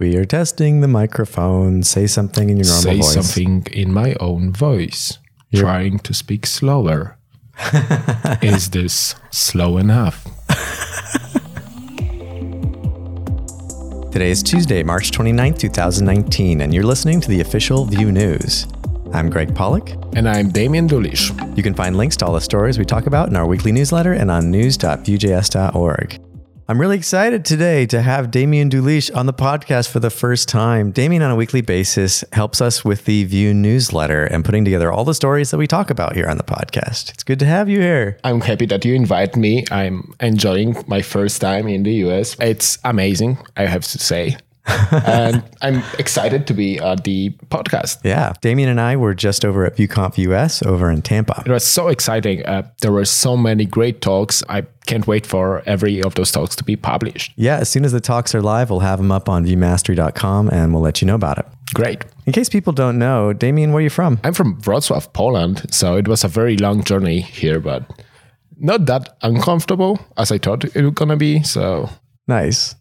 We are testing the microphone. Say something in your normal Say voice. something in my own voice, You're- trying to speak slower. Is this slow enough? Today is Tuesday, March 29th, 2019, and you're listening to the official Vue News. I'm Greg Pollack. And I'm Damian Dulisz. You can find links to all the stories we talk about in our weekly newsletter and on news.vuejs.org. I'm really excited today to have Damian Dulisz on the podcast for the first time. Damian, on a weekly basis, helps us with the Vue newsletter and putting together all the stories that we talk about here on the podcast. It's good to have you here. I'm happy that you invite me. I'm enjoying my first time in the US. It's amazing, I have to say. And I'm excited to be on the podcast. Yeah, Damian and I were just over at VueConf US over in Tampa. It was so exciting. Uh, there were so many great talks. I can't wait for every of those talks to be published. Yeah, as soon as the talks are live, we'll have them up on vuemastery.com and we'll let you know about it. Great. In case people don't know, Damian, where are you from? I'm from Wrocław, Poland, so it was a very long journey here, but not that uncomfortable as I thought it was gonna be. So Nice.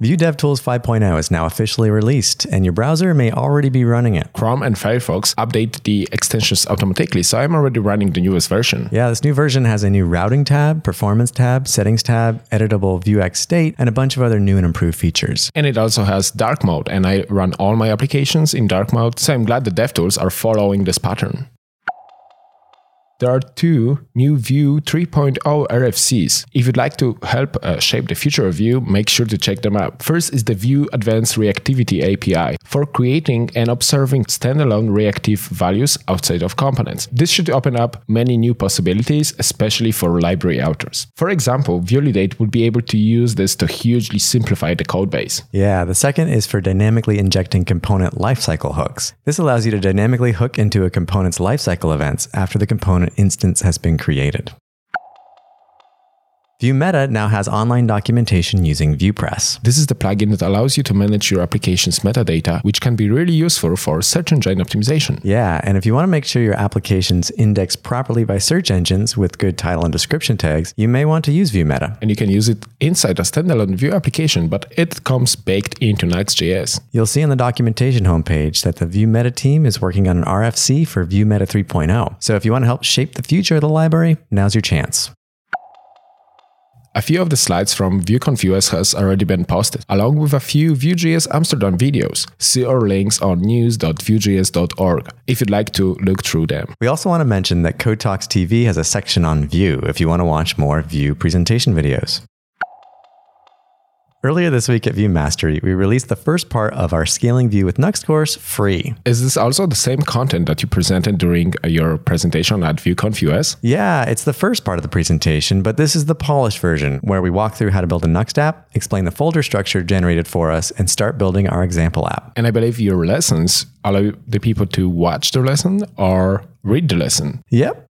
Vue DevTools 5.0 is now officially released, and your browser may already be running it. Chrome and Firefox update the extensions automatically, so I'm already running the newest version. Yeah, this new version has a new routing tab, performance tab, settings tab, editable Vuex state, and a bunch of other new and improved features. And it also has dark mode, and I run all my applications in dark mode, so I'm glad the DevTools are following this pattern. There are two new Vue 3.0 RFCs. If you'd like to help uh, shape the future of Vue, make sure to check them out. First is the Vue Advanced Reactivity API for creating and observing standalone reactive values outside of components. This should open up many new possibilities, especially for library authors. For example, Vuelidate would be able to use this to hugely simplify the codebase. Yeah, the second is for dynamically injecting component lifecycle hooks. This allows you to dynamically hook into a component's lifecycle events after the component instance has been created. Vue Meta now has online documentation using VuePress. This is the plugin that allows you to manage your application's metadata, which can be really useful for search engine optimization. Yeah, and if you want to make sure your application's indexed properly by search engines with good title and description tags, you may want to use Vue Meta. And you can use it inside a standalone Vue application, but it comes baked into Nuxt.js. You'll see on the documentation homepage that the Vue Meta team is working on an RFC for Vue Meta 3.0. So if you want to help shape the future of the library, now's your chance. A few of the slides from VueConf US has already been posted, along with a few Vue.js Amsterdam videos. See our links on news.vuejs.org if you'd like to look through them. We also want to mention that Code Talks TV has a section on Vue if you want to watch more Vue presentation videos. Earlier this week at Vue Mastery, we released the first part of our Scaling Vue with Nuxt course free. Is this also the same content that you presented during uh, your presentation at VueConf US? Yeah, it's the first part of the presentation, but this is the polished version where we walk through how to build a Nuxt app, explain the folder structure generated for us, and start building our example app. And I believe your lessons allow the people to watch the lesson or read the lesson. Yep.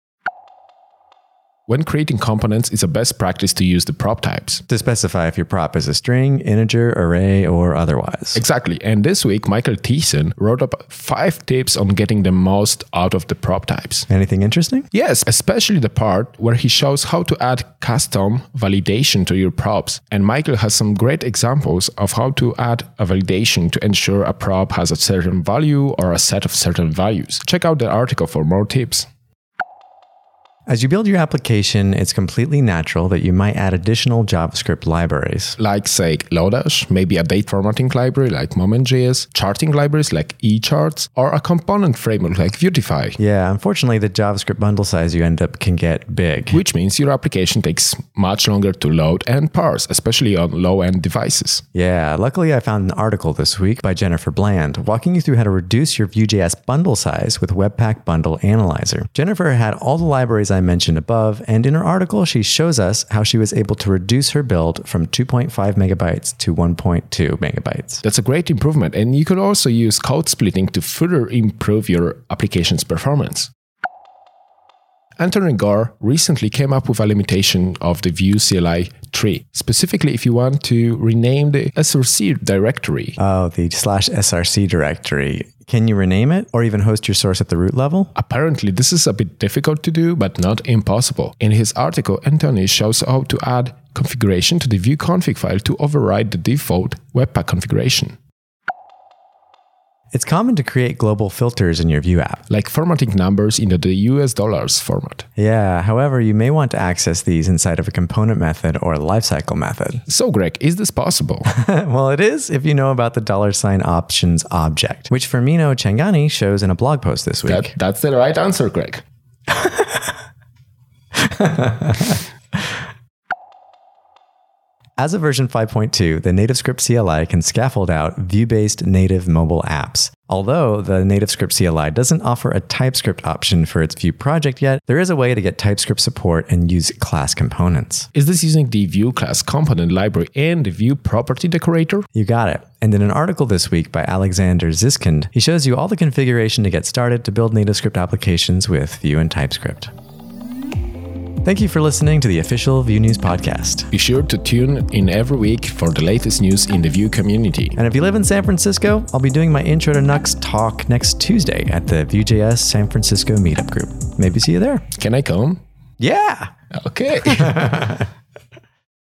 When creating components, it's a best practice to use the prop types. To specify if your prop is a string, integer, array, or otherwise. Exactly. And this week, Michael Thiessen wrote up five tips on getting the most out of the prop types. Anything interesting? Yes, especially the part where he shows how to add custom validation to your props. And Michael has some great examples of how to add a validation to ensure a prop has a certain value or a set of certain values. Check out the article for more tips. As you build your application, it's completely natural that you might add additional JavaScript libraries. like say Lodash, maybe a date formatting library like Moment.js, charting libraries like eCharts, or a component framework like Vuetify, Yeah, unfortunately, the JavaScript bundle size you end up can get big. which means your application takes much longer to load and parse, especially on low-end devices. Yeah, luckily I found an article this week by Jennifer Bland walking you through how to reduce your Vue.js bundle size with Webpack Bundle Analyzer. Jennifer had all the libraries I mentioned above, and in her article, she shows us how she was able to reduce her build from 2.5 megabytes to 1.2 megabytes. That's a great improvement, and you could also use code splitting to further improve your application's performance. Anthony Gore recently came up with a limitation of the Vue CLI tree. Specifically, if you want to rename the SRC directory. Oh, the slash SRC directory. Can you rename it or even host your source at the root level? Apparently, this is a bit difficult to do, but not impossible. In his article, Anthony shows how to add configuration to the Vue config file to override the default Webpack configuration. It's common to create global filters in your Vue app. Like formatting numbers into the US dollars format. Yeah, however, you may want to access these inside of a component method or a lifecycle method. So, Greg, is this possible? well, it is if you know about the dollar sign options object, which Firmino Changani shows in a blog post this week. That, that's the right answer, Greg. As of version 5.2, the NativeScript CLI can scaffold out Vue based native mobile apps. Although the NativeScript CLI doesn't offer a TypeScript option for its Vue project yet, there is a way to get TypeScript support and use class components. Is this using the Vue class component library and the Vue property decorator? You got it. And in an article this week by Alexander Ziskind, he shows you all the configuration to get started to build NativeScript applications with Vue and TypeScript. Thank you for listening to the official Vue News podcast. Be sure to tune in every week for the latest news in the Vue community. And if you live in San Francisco, I'll be doing my Intro to Nuxt talk next Tuesday at the Vue.js San Francisco meetup group. Maybe see you there. Can I come? Yeah. Okay.